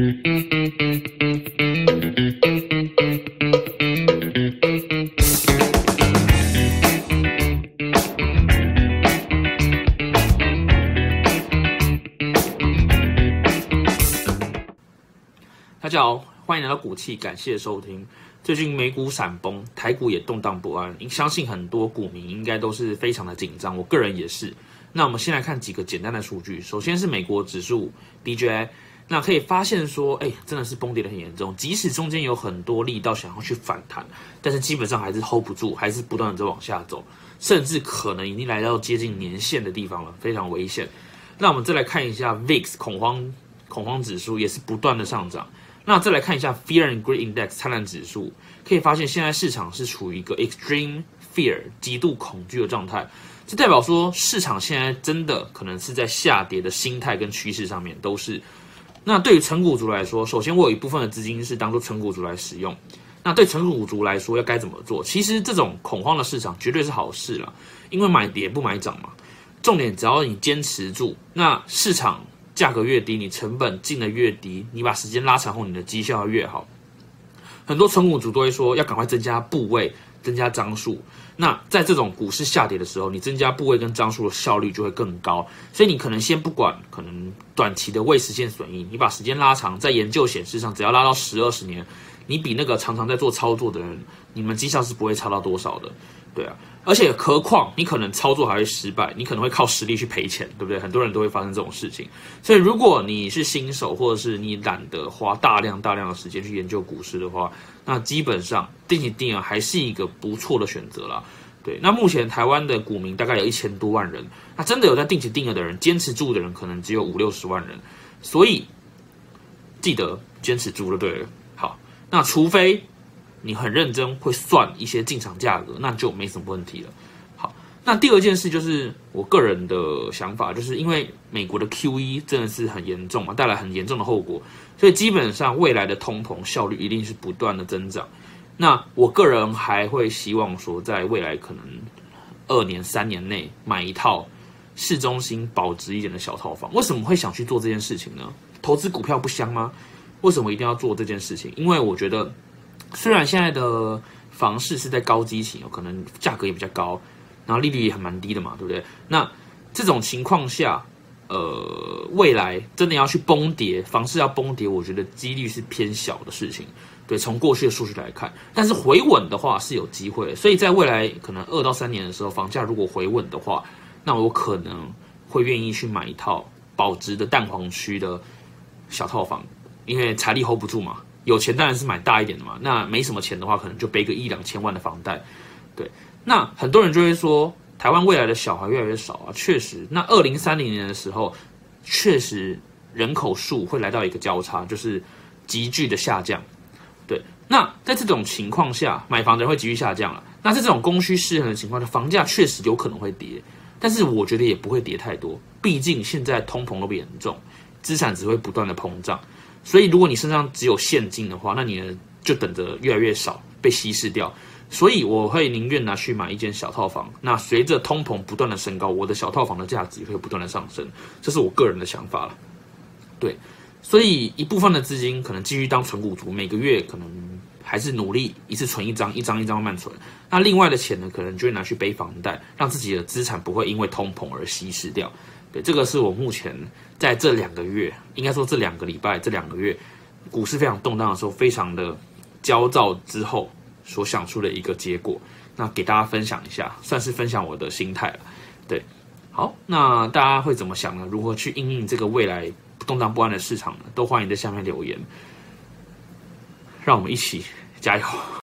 大家好，欢迎来到股气，感谢收听。最近美股闪崩，台股也动荡不安，相信很多股民应该都是非常的紧张，我个人也是。那我们先来看几个简单的数据，首先是美国指数 DJI，那可以发现说，哎，真的是崩跌的很严重，即使中间有很多力道想要去反弹，但是基本上还是 hold 不住，还是不断的在往下走，甚至可能已经来到接近年线的地方了，非常危险。那我们再来看一下 VIX 恐慌恐慌指数，也是不断的上涨。那再来看一下 Fear and Greed Index 灿烂指数，可以发现现在市场是处于一个 extreme fear 极度恐惧的状态，这代表说市场现在真的可能是在下跌的心态跟趋势上面都是。那对于成股族来说，首先我有一部分的资金是当做成股族来使用。那对成股族来说要该怎么做？其实这种恐慌的市场绝对是好事了，因为买跌不买涨嘛。重点只要你坚持住，那市场。价格越低，你成本进的越低，你把时间拉长后，你的绩效越好。很多成股族都会说要赶快增加部位、增加张数。那在这种股市下跌的时候，你增加部位跟张数的效率就会更高。所以你可能先不管可能短期的未实现损益，你把时间拉长，在研究显示上，只要拉到十二十年，你比那个常常在做操作的人，你们绩效是不会差到多少的。对啊，而且何况你可能操作还会失败，你可能会靠实力去赔钱，对不对？很多人都会发生这种事情。所以如果你是新手，或者是你懒得花大量大量的时间去研究股市的话，那基本上定期定额还是一个不错的选择啦。对，那目前台湾的股民大概有一千多万人，那真的有在定期定额的人，坚持住的人可能只有五六十万人。所以记得坚持住就对了。好，那除非。你很认真，会算一些进场价格，那就没什么问题了。好，那第二件事就是我个人的想法，就是因为美国的 Q E 真的是很严重嘛，带来很严重的后果，所以基本上未来的通膨效率一定是不断的增长。那我个人还会希望说，在未来可能二年、三年内买一套市中心保值一点的小套房。为什么会想去做这件事情呢？投资股票不香吗？为什么一定要做这件事情？因为我觉得。虽然现在的房市是在高基期，有可能价格也比较高，然后利率也很蛮低的嘛，对不对？那这种情况下，呃，未来真的要去崩跌，房市要崩跌，我觉得几率是偏小的事情。对，从过去的数据来看，但是回稳的话是有机会。所以在未来可能二到三年的时候，房价如果回稳的话，那我可能会愿意去买一套保值的蛋黄区的小套房，因为财力 hold 不住嘛。有钱当然是买大一点的嘛，那没什么钱的话，可能就背个一两千万的房贷。对，那很多人就会说，台湾未来的小孩越来越少啊。确实，那二零三零年的时候，确实人口数会来到一个交叉，就是急剧的下降。对，那在这种情况下，买房的人会急剧下降了。那在这种供需失衡的情况下，房价确实有可能会跌，但是我觉得也不会跌太多，毕竟现在通膨都不严重，资产只会不断的膨胀。所以，如果你身上只有现金的话，那你就等着越来越少被稀释掉。所以，我会宁愿拿去买一间小套房。那随着通膨不断的升高，我的小套房的价值也会不断的上升。这是我个人的想法了。对，所以一部分的资金可能继续当存股族，每个月可能还是努力一次存一张，一张一张慢慢存。那另外的钱呢，可能就会拿去背房贷，让自己的资产不会因为通膨而稀释掉。对，这个是我目前在这两个月，应该说这两个礼拜、这两个月，股市非常动荡的时候，非常的焦躁之后所想出的一个结果。那给大家分享一下，算是分享我的心态了。对，好，那大家会怎么想呢？如何去应应这个未来动荡不安的市场呢？都欢迎在下面留言，让我们一起加油。